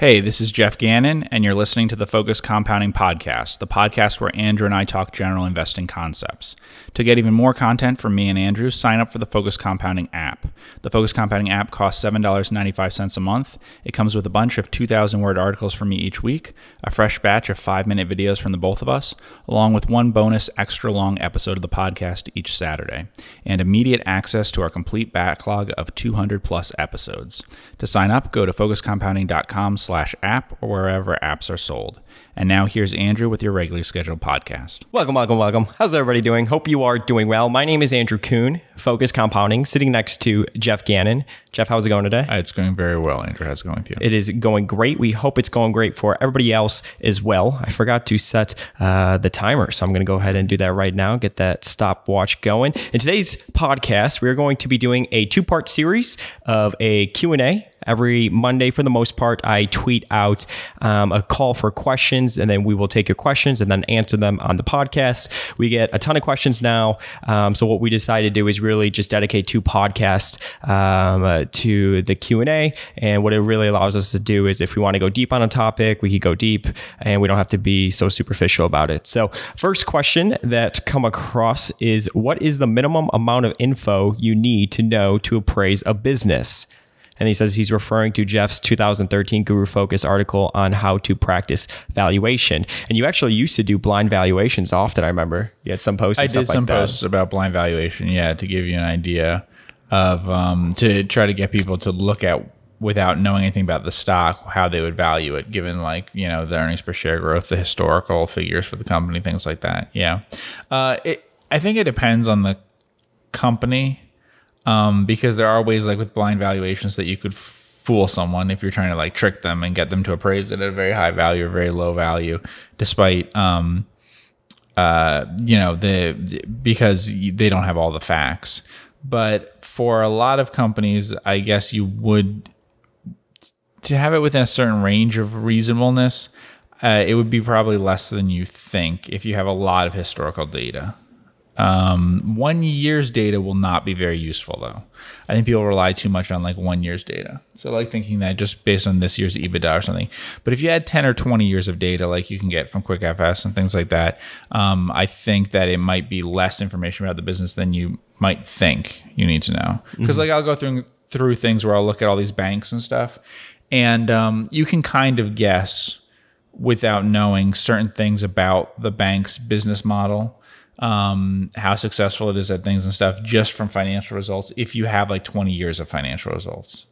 Hey, this is Geoff Gannon, and you're listening to the Focus Compounding Podcast, the podcast where Andrew and I talk general investing concepts. To get even more content from me and Andrew, sign up for the Focus Compounding app. The Focus Compounding app costs $7.95 a month. It comes with a bunch of 2,000 word articles from me each week, a fresh batch of five minute videos from the both of us, along with one bonus extra long episode of the podcast each Saturday, and immediate access to our complete backlog of 200 plus episodes. To sign up, go to focuscompounding.com slash app or wherever apps are sold. And now here's Andrew with your regularly scheduled podcast. Welcome, welcome, welcome. How's everybody doing? Hope you are doing well. My name is Andrew Kuhn, Focus Compounding, sitting next to Geoff Gannon. Geoff, how's it going today? Uh, It's going very well, Andrew. How's it going with you? It is going great. We hope it's going great for everybody else as well. I forgot to set uh, the timer, so I'm going to go ahead and do that right now. Get that stopwatch going. In today's podcast, we are going to be doing a two-part series of a Q&A every Monday for the most part. I tweet out um, a call for questions, and then we will take your questions and then answer them on the podcast. We get a ton of questions now, um, so what we decided to do is really just dedicate two podcasts um, uh, to the Q and A. And what it really allows us to do is, if we want to go deep on a topic, we could go deep, and we don't have to be so superficial about it. So, first question that come across is, what is the minimum amount of info you need to know to appraise a business? And he says he's referring to Geoff's 2013 GuruFocus article on how to practice valuation. And you actually used to do blind valuations often, I remember. You had some posts. I did some like posts about blind valuation, yeah, to give you an idea of um, to try to get people to look at without knowing anything about the stock how they would value it given like you know the earnings per share growth the historical figures for the company things like that yeah uh, it, i think it depends on the company um, because there are ways like with blind valuations that you could fool someone if you're trying to like trick them and get them to appraise it at a very high value or very low value despite um, uh, you know the because they don't have all the facts. But for a lot of companies i guess you would to have it within a certain range of reasonableness uh, it would be probably less than you think if you have a lot of historical data um, one year's data will not be very useful though. I think people rely too much on like one year's data. So like thinking that just based on this year's EBITDA or something. But if you had 10 or 20 years of data, like you can get from QuickFS and things like that, um, I think that it might be less information about the business than you might think you need to know. Because like I'll go through through things where I'll look at all these banks and stuff, and um, you can kind of guess without knowing certain things about the bank's business model um, how successful it is at things and stuff just from financial results if you have like 20 years of financial results.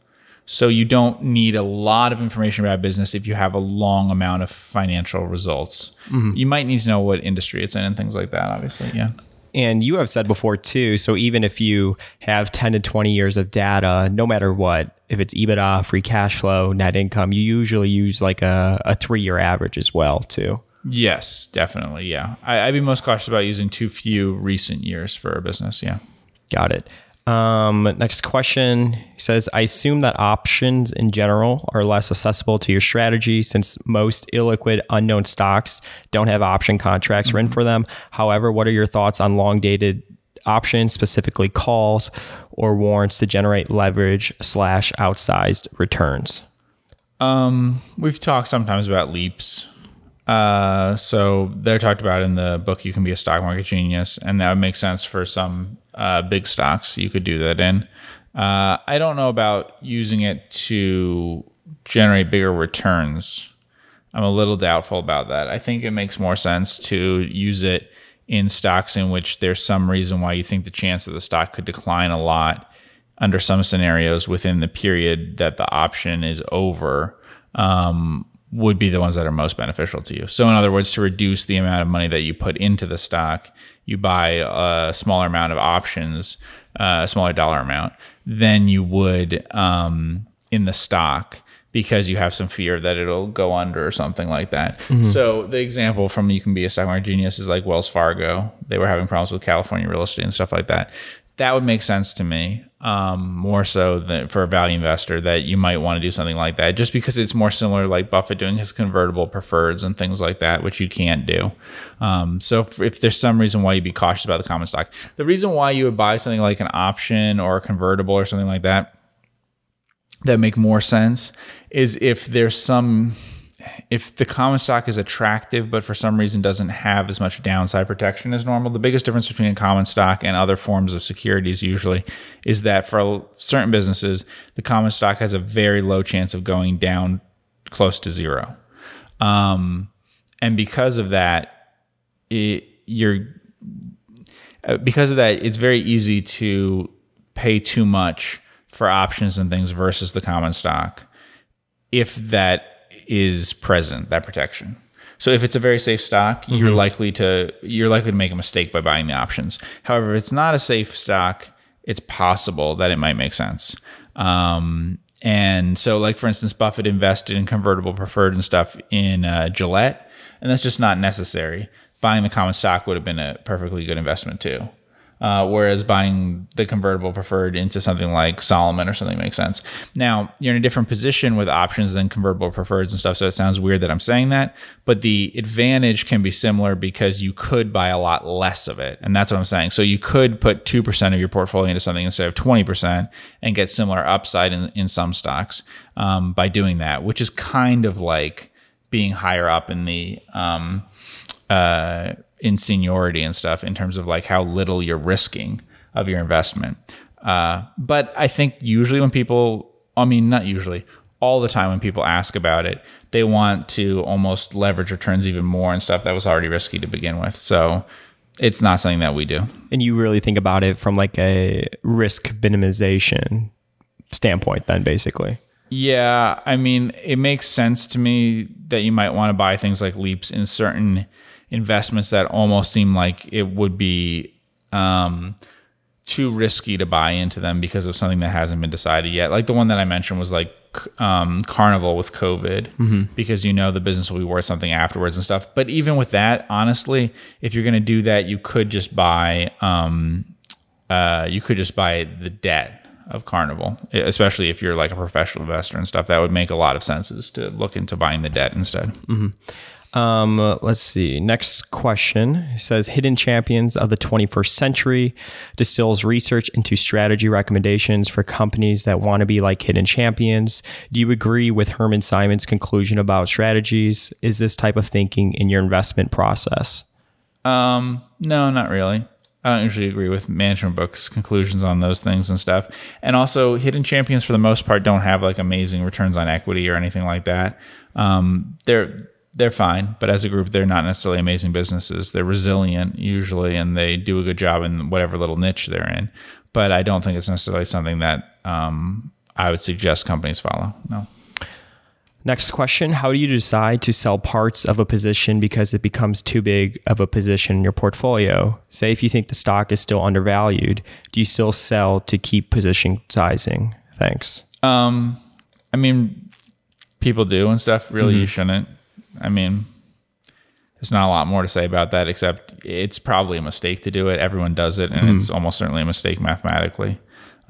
So you don't need a lot of information about business if you have a long amount of financial results. You might need to know what industry it's in and things like that, obviously. Yeah. And you have said before too, so even if you have 10 to 20 years of data, no matter what, if it's EBITDA, free cash flow, net income, you usually use like a, a three year average as well too. Yes, definitely. Yeah. I, I'd be most cautious about using too few recent years for a business. Yeah. Got it. Um, next question he says, I assume that options in general are less accessible to your strategy since most illiquid unknown stocks don't have option contracts written for them. However, what are your thoughts on long dated options, specifically calls or warrants to generate leverage slash outsized returns? Um, we've talked sometimes about leaps. Uh, so they're talked about in the book. You can be a stock market genius, and that would make sense for some uh, big stocks. You could do that in. Uh, I don't know about using it to generate bigger returns. I'm a little doubtful about that. I think it makes more sense to use it in stocks in which there's some reason why you think the chance that the stock could decline a lot under some scenarios within the period that the option is over um, would be the ones that are most beneficial to you. So, in other words, to reduce the amount of money that you put into the stock, you buy a smaller amount of options, uh, a smaller dollar amount than you would um, in the stock because you have some fear that it'll go under or something like that. So the example from you can be a stock market genius is like Wells Fargo. They were having problems with California real estate and stuff like that. That would make sense to me um, more so than for a value investor that you might want to do something like that just because it's more similar like Buffett doing his convertible preferreds and things like that, which you can't do. Um, so if, if there's some reason why you'd be cautious about the common stock, the reason why you would buy something like an option or a convertible or something like that that make more sense is if there's some if the common stock is attractive but for some reason doesn't have as much downside protection as normal the biggest difference between a common stock and other forms of securities usually is that for certain businesses the common stock has a very low chance of going down close to zero. Um, and because of that it, you're uh, because of that it's very easy to pay too much for options and things versus the common stock. If that is present that protection. So if it's a very safe stock mm-hmm. you're likely to you're likely to make a mistake by buying the options. However if it's not a safe stock it's possible that it might make sense. Um, and so like for instance buffett invested in convertible preferred and stuff in uh, gillette and that's just not necessary. Buying the common stock would have been a perfectly good investment too uh, whereas buying the convertible preferred into something like Salomon or something makes sense. Now, you're in a different position with options than convertible preferreds and stuff, so it sounds weird that I'm saying that, but the advantage can be similar because you could buy a lot less of it. And that's what I'm saying. So you could put 2% of your portfolio into something instead of 20% and get similar upside in, in some stocks um, by doing that, which is kind of like being higher up in the um, uh, in seniority and stuff in terms of like how little you're risking of your investment. Uh, but I think usually when people, I mean, not usually, all the time when people ask about it, they want to almost leverage returns even more and stuff that was already risky to begin with. So it's not something that we do. And you really think about it from like a risk minimization standpoint, then basically. Yeah, I mean, it makes sense to me that you might want to buy things like leaps in certain investments that almost seem like it would be um, too risky to buy into them because of something that hasn't been decided yet. Like the one that I mentioned was like um, Carnival with COVID, mm-hmm. because you know the business will be worth something afterwards and stuff. But even with that, honestly, if you're going to do that, you could just buy um, uh, you could just buy the debt of Carnival, especially if you're like a professional investor and stuff. That would make a lot of sense is to look into buying the debt instead. Mm-hmm. Um, let's see. Next question it says Hidden Champions of the 21st Century distills research into strategy recommendations for companies that want to be like hidden champions. Do you agree with Hermann Simon's conclusion about strategies? Is this type of thinking in your investment process? Um, no, not really. I don't usually agree with management books conclusions on those things and stuff. And also, hidden champions for the most part don't have like amazing returns on equity or anything like that. Um, they're they're fine, but as a group, they're not necessarily amazing businesses. They're resilient usually, and they do a good job in whatever little niche they're in. But I don't think it's necessarily something that um, I would suggest companies follow. No. Next question How do you decide to sell parts of a position because it becomes too big of a position in your portfolio? Say, if you think the stock is still undervalued, do you still sell to keep position sizing? Thanks. Um, I mean, people do and stuff. Really, mm-hmm. you shouldn't. I mean, there's not a lot more to say about that except it's probably a mistake to do it. Everyone does it, and mm-hmm. it's almost certainly a mistake mathematically.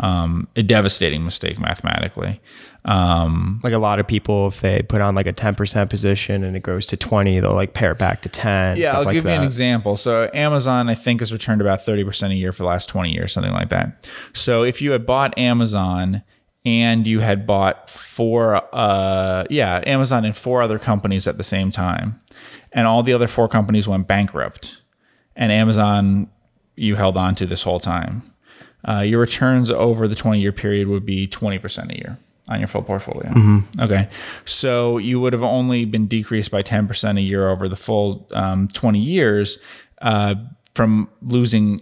Um, a devastating mistake mathematically. Um, like a lot of people, if they put on like a 10% position and it goes to 20, they'll like pare it back to 10. Yeah, I'll like give that. you an example. So Amazon, I think, has returned about 30% a year for the last 20 years, something like that. So if you had bought Amazon and you had bought four uh yeah amazon and four other companies at the same time. And all the other four companies went bankrupt. And amazon you held on to this whole time. Uh, your returns over the 20 year period would be 20% a year on your full portfolio. Mm-hmm. okay. So you would have only been decreased by 10% a year over the full um, 20 years uh, from losing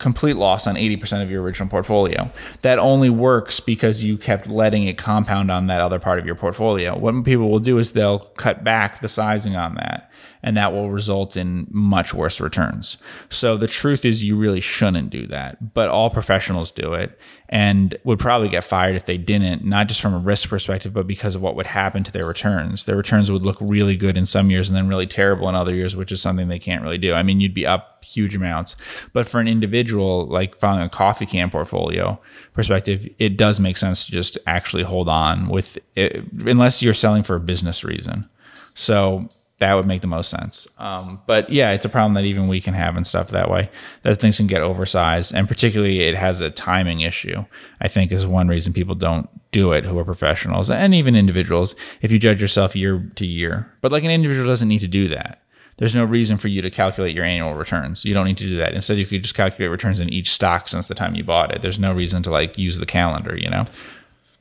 complete loss on 80% of your original portfolio. That only works because you kept letting it compound on that other part of your portfolio. What people will do is they'll cut back the sizing on that and that will result in much worse returns. So the truth is you really shouldn't do that, but all professionals do it and would probably get fired if they didn't, not just from a risk perspective, but because of what would happen to their returns. Their returns would look really good in some years and then really terrible in other years, which is something they can't really do. I mean, you'd be up huge amounts, but for an individual like following a coffee can portfolio perspective, it does make sense to just actually hold on with it, unless you're selling for a business reason. So that would make the most sense. Um, but yeah, it's a problem that even we can have and stuff that way. That things can get oversized, and particularly it has a timing issue. I think is one reason people don't do it who are professionals and even individuals. If you judge yourself year to year, but like an individual doesn't need to do that. There's no reason for you to calculate your annual returns. You don't need to do that. Instead, you could just calculate returns in each stock since the time you bought it. There's no reason to like use the calendar. You know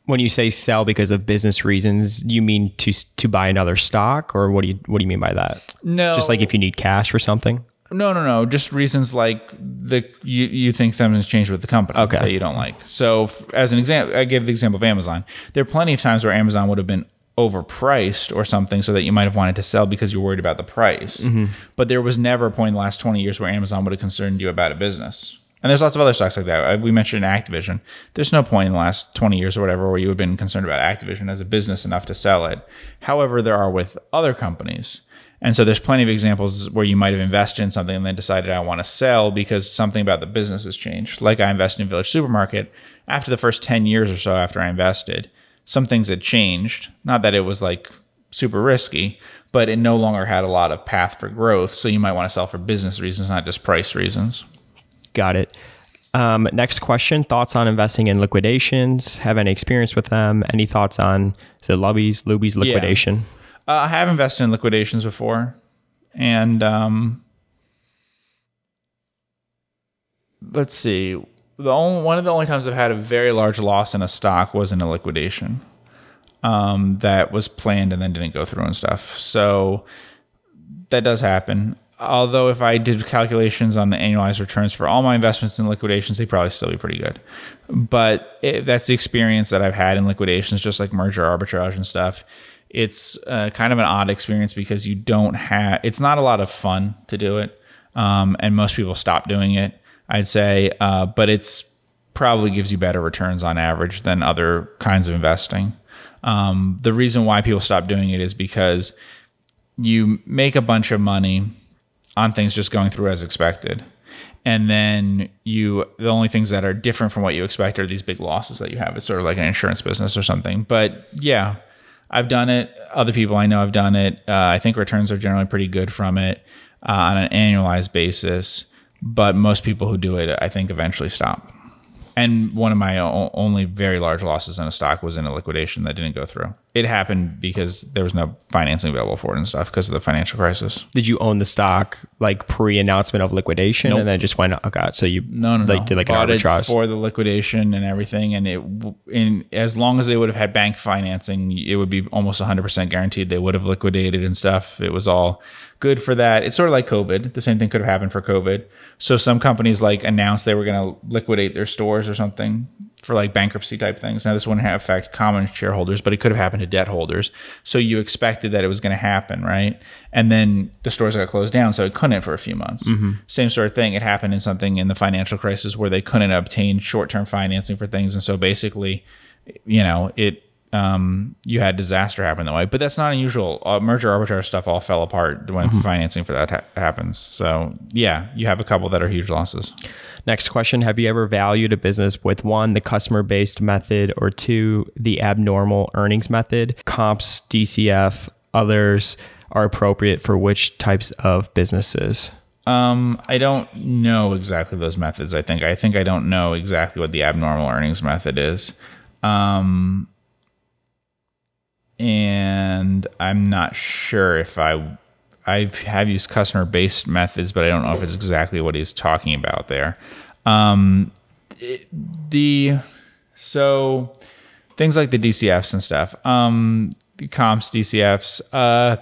when you say sell because of business reasons, you mean to to buy another stock, or what do you what do you mean by that? No, just like if you need cash for something. No, no, no. Just reasons like the you you think something's changed with the company okay. that you don't like. So, f- as an example, I gave the example of Amazon. There are plenty of times where Amazon would have been overpriced or something, so that you might have wanted to sell because you're worried about the price. Mm-hmm. But there was never a point in the last twenty years where Amazon would have concerned you about a business. And there's lots of other stocks like that. Uh, we mentioned Activision. There's no point in the last 20 years or whatever where you would have been concerned about Activision as a business enough to sell it. However, there are with other companies. And so there's plenty of examples where you might have invested in something and then decided I want to sell because something about the business has changed. Like I invested in Village Supermarket. After the first 10 years or so after I invested, some things had changed. Not that it was like super risky, but it no longer had a lot of path for growth. So you might want to sell for business reasons, not just price reasons. Got it. Um, next question: Thoughts on investing in liquidations? Have any experience with them? Any thoughts on is it Luby's Luby's liquidation? Yeah. Uh, I have invested in liquidations before, and um, let's see. The only one of the only times I've had a very large loss in a stock was in a liquidation um, that was planned and then didn't go through and stuff. So that does happen. Although if I did calculations on the annualized returns for all my investments in liquidations, they'd probably still be pretty good. But it, that's the experience that I've had in liquidations, just like merger arbitrage and stuff. It's uh, kind of an odd experience because you don't have. It's not a lot of fun to do it, um, and most people stop doing it. I'd say, uh, but it's probably gives you better returns on average than other kinds of investing. Um, the reason why people stop doing it is because you make a bunch of money on things just going through as expected. And then you, the only things that are different from what you expect are these big losses that you have. It's sort of like an insurance business or something. But yeah, I've done it. Other people I know have done it. Uh, I think returns are generally pretty good from it uh, on an annualized basis. But most people who do it, I think, eventually stop. And one of my only very large losses in a stock was in a liquidation that didn't go through. It happened because there was no financing available for it and stuff because of the financial crisis. Did you own the stock like pre-announcement of liquidation, nope. and then just went? Oh god! So you no no like no. did like Bought an arbitrage for the liquidation and everything, and it in as long as they would have had bank financing, it would be almost 100 percent guaranteed they would have liquidated and stuff. It was all good for that. It's sort of like COVID. The same thing could have happened for COVID. So some companies like announced they were going to liquidate their stores or something for like bankruptcy type things. Now this wouldn't have affect common shareholders, but it could have happened to debt holders. So you expected that it was going to happen, right? And then the stores got closed down, so it couldn't for a few months. Mm-hmm. Same sort of thing. It happened in something in the financial crisis where they couldn't obtain short term financing for things, and so basically, you know, it um, you had disaster happen that way. But that's not unusual. Uh, merger arbitrage stuff all fell apart when mm-hmm. financing for that ha- happens. So yeah, you have a couple that are huge losses. Next question: Have you ever valued a business with one the customer based method or two the abnormal earnings method? Comps, DCF, others are appropriate for which types of businesses? Um, I don't know exactly those methods. I think I think I don't know exactly what the abnormal earnings method is. Um, and I'm not sure if I I have used customer based methods, but I don't know if it's exactly what he's talking about there. Um, the so things like the DCFs and stuff, um, the comps DCFs. Uh,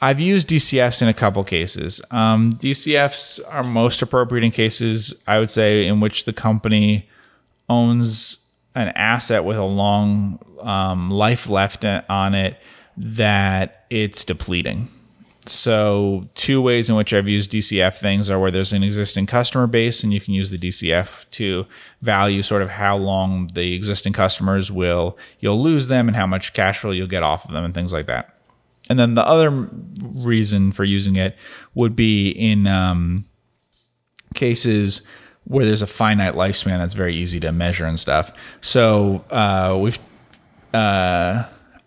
I've used DCFs in a couple cases. Um, DCFs are most appropriate in cases I would say in which the company owns an asset with a long um, life left on it that it's depleting. So, two ways in which I've used DCF things are where there's an existing customer base, and you can use the DCF to value sort of how long the existing customers will, you'll lose them, and how much cash flow you'll get off of them, and things like that. And then the other reason for using it would be in um, cases where there's a finite lifespan that's very easy to measure and stuff. So uh, we've uh,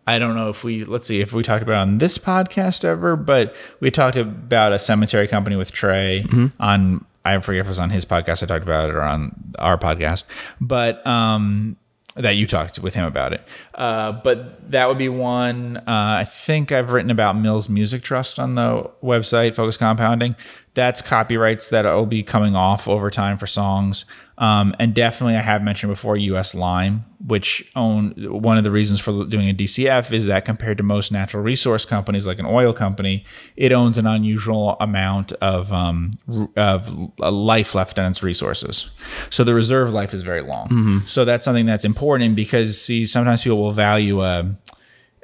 I don't know if we let's see if we talked about it on this podcast ever, but we talked about a cemetery company with Trey on I forget if it was on his podcast I talked about it or on our podcast, but um that you talked with him about it. Uh, but that would be one. Uh, I think I've written about Mills Music Trust on the website, Focus Compounding. That's copyrights that will be coming off over time for songs. Um, and definitely, I have mentioned before US Lime, which own one of the reasons for doing a DCF is that compared to most natural resource companies like an oil company, it owns an unusual amount of um, of life left on its resources. So the reserve life is very long. So that's something that's important because see, sometimes people will value a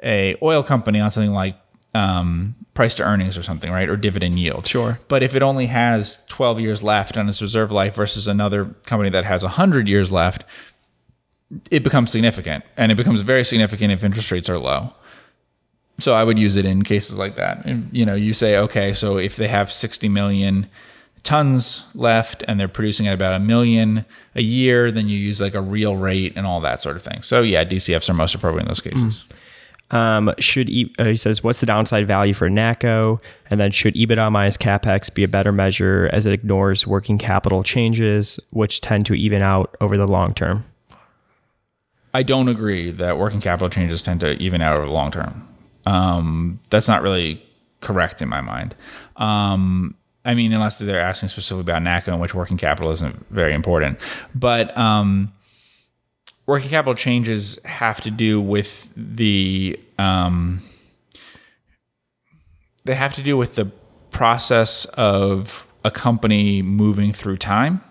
a oil company on something like um, price to earnings or something, right, or dividend yield. Sure. But if it only has 12 years left on its reserve life versus another company that has 100 years left, it becomes significant. And it becomes very significant if interest rates are low. So I would use it in cases like that. You know, you say, okay, so if they have 60 million tons left and they're producing at about a million a year, then you use like a real rate and all that sort of thing. So yeah, DCFs are most appropriate in those cases. Um, should e- uh, he says what's the downside value for NACCO, and then should EBITDA minus capex be a better measure as it ignores working capital changes, which tend to even out over the long term? I don't agree that working capital changes tend to even out over the long term. Um, that's not really correct in my mind. Um, I mean, unless they're asking specifically about NACCO, in which working capital isn't very important. But um, working capital changes have to do with the um, they have to do with the process of a company moving through time.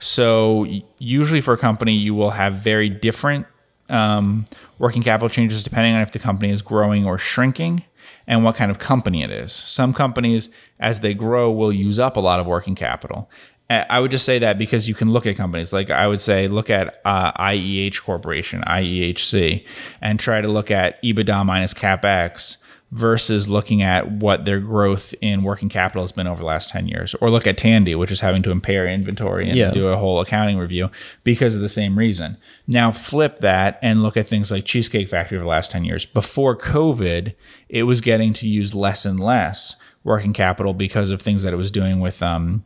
So usually for a company, you will have very different um, working capital changes depending on if the company is growing or shrinking and what kind of company it is. Some companies, as they grow, will use up a lot of working capital. I would just say that because you can look at companies like I would say look at uh, IEH Corporation, IEHC, and try to look at EBITDA minus capex versus looking at what their growth in working capital has been over the last 10 years or look at Tandy which is having to impair inventory and Yeah. do a whole accounting review because of the same reason. Now flip that and look at things like Cheesecake Factory over the last 10 years. Before COVID, it was getting to use less and less working capital because of things that it was doing with um,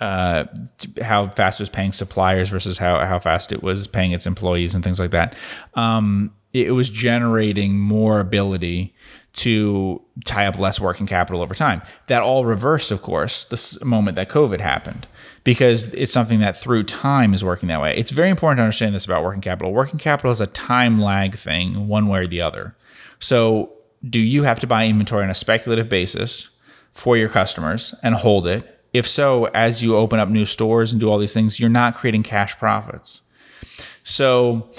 uh, how fast it was paying suppliers versus how, how fast it was paying its employees and things like that. Um, it, was generating more ability to tie up less working capital over time. That all reversed, of course, the moment that COVID happened, because it's something that through time is working that way. It's very important to understand this about working capital. Working capital is a time lag thing, one way or the other. So, do you have to buy inventory on a speculative basis for your customers and hold it? If so, as you open up new stores and do all these things, you're not creating cash profits. So,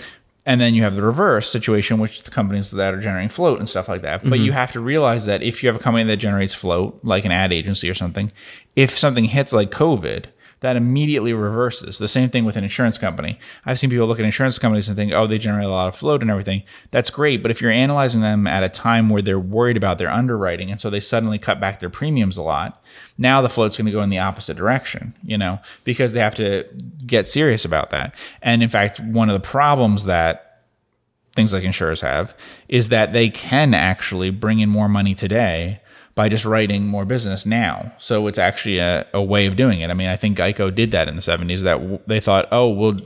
and then you have the reverse situation, which the companies that are generating float and stuff like that. But you mm-hmm. have to realize that if you have a company that generates float, like an ad agency or something, if something hits like COVID, that immediately reverses. The same thing with an insurance company. I've seen people look at insurance companies and think, oh, they generate a lot of float and everything. That's great. But if you're analyzing them at a time where they're worried about their underwriting and so they suddenly cut back their premiums a lot, now the float's going to go in the opposite direction, you know, because they have to get serious about that. And in fact, one of the problems that things like insurers have is that they can actually bring in more money today by just writing more business now. So it's actually a, a way of doing it. I mean, I think Geico did that in the 70s that w- they thought, oh, we'll,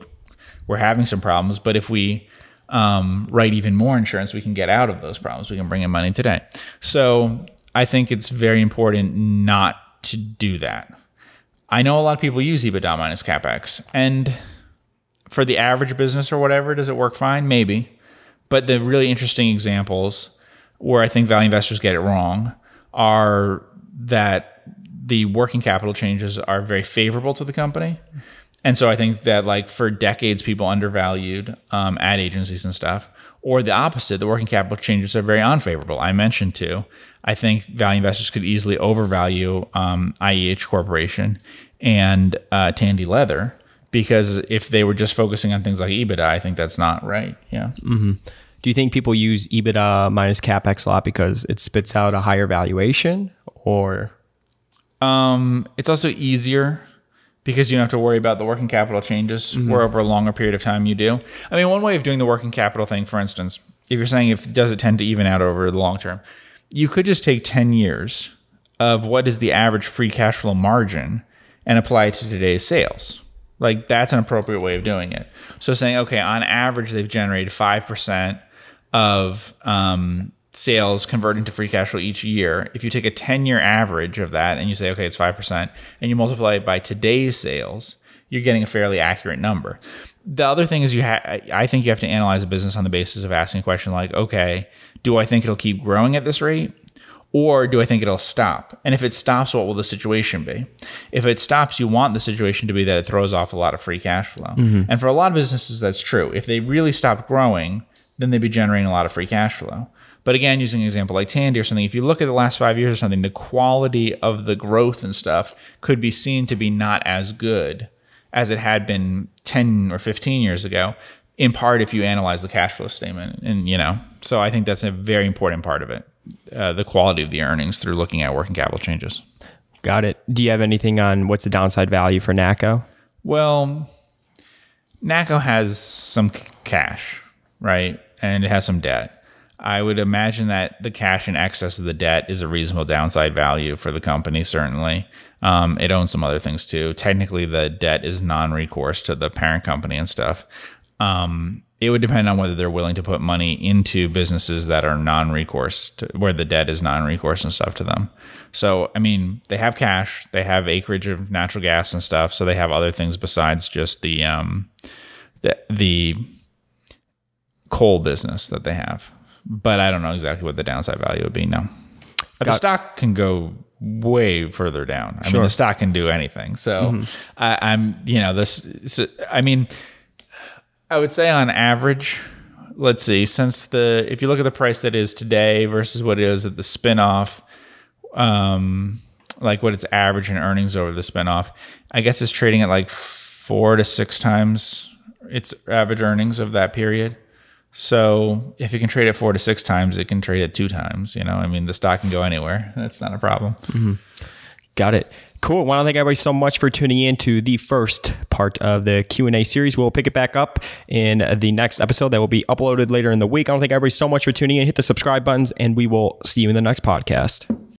we're having some problems, but if we um, write even more insurance, we can get out of those problems. We can bring in money today. So I think it's very important not to do that. I know a lot of people use EBITDA minus capex, and for the average business or whatever, does it work fine? Maybe. But the really interesting examples where I think value investors get it wrong are that the working capital changes are very favorable to the company. And so I think that like for decades, people undervalued um, ad agencies and stuff, or the opposite, the working capital changes are very unfavorable. I mentioned too. I think value investors could easily overvalue um, IEH Corporation and uh, Tandy Leather because if they were just focusing on things like EBITDA, I think that's not right. Yeah. Do you think people use EBITDA minus capex a lot because it spits out a higher valuation, or Um, it's also easier because you don't have to worry about the working capital changes where over a longer period of time you do. I mean, one way of doing the working capital thing, for instance, if you're saying if does it tend to even out over the long term, you could just take 10 years of what is the average free cash flow margin and apply it to today's sales. Like that's an appropriate way of doing it. So saying, okay, on average, they've generated 5% of um, sales converting to free cash flow each year. If you take a 10 year average of that and you say, okay, it's 5%, and you multiply it by today's sales, you're getting a fairly accurate number. The other thing is you have I think you have to analyze a business on the basis of asking a question like, okay, do I think it'll keep growing at this rate? Or do I think it'll stop? And if it stops, what will the situation be? If it stops, you want the situation to be that it throws off a lot of free cash flow. Mm-hmm. And for a lot of businesses, that's true. If they really stop growing, then they'd be generating a lot of free cash flow. But again, using an example like Tandy or something, if you look at the last five years or something, the quality of the growth and stuff could be seen to be not as good as it had been 10 or 15 years ago in part if you analyze the cash flow statement. And you know so i think that's a very important part of it uh, the quality of the earnings through looking at working capital changes. Got it. Do you have anything on what's the downside value for NACCO well NACCO has some cash right and it has some debt. I would imagine that the cash in excess of the debt is a reasonable downside value for the company certainly. Um, it owns some other things too. Technically the debt is non-recourse to the parent company and stuff. Um, it would depend on whether they're willing to put money into businesses that are non-recourse, where the debt is non-recourse and stuff to them. So, I mean, they have cash, they have acreage of natural gas and stuff, so they have other things besides just the um, the, the coal business that they have. But I don't know exactly what the downside value would be. No, but Got the stock can go way further down. I sure. mean, the stock can do anything. So, mm-hmm. I, am you know, this. So, I mean I would say on average, let's see, since the if you look at the price that is today versus what it is at the spinoff, um, like what its average in earnings over the spinoff, I guess it's trading at like four to six times its average earnings of that period. So if you can trade it four to six times, it can trade it two times. You know, I mean, the stock can go anywhere. That's not a problem. Mm-hmm. Got it. Cool. i Want to thank everybody so much for tuning in to the first part of the Q and A series. We'll pick it back up in the next episode that will be uploaded later in the week. I want to thank everybody so much for tuning in. Hit the subscribe buttons, and we will see you in the next podcast.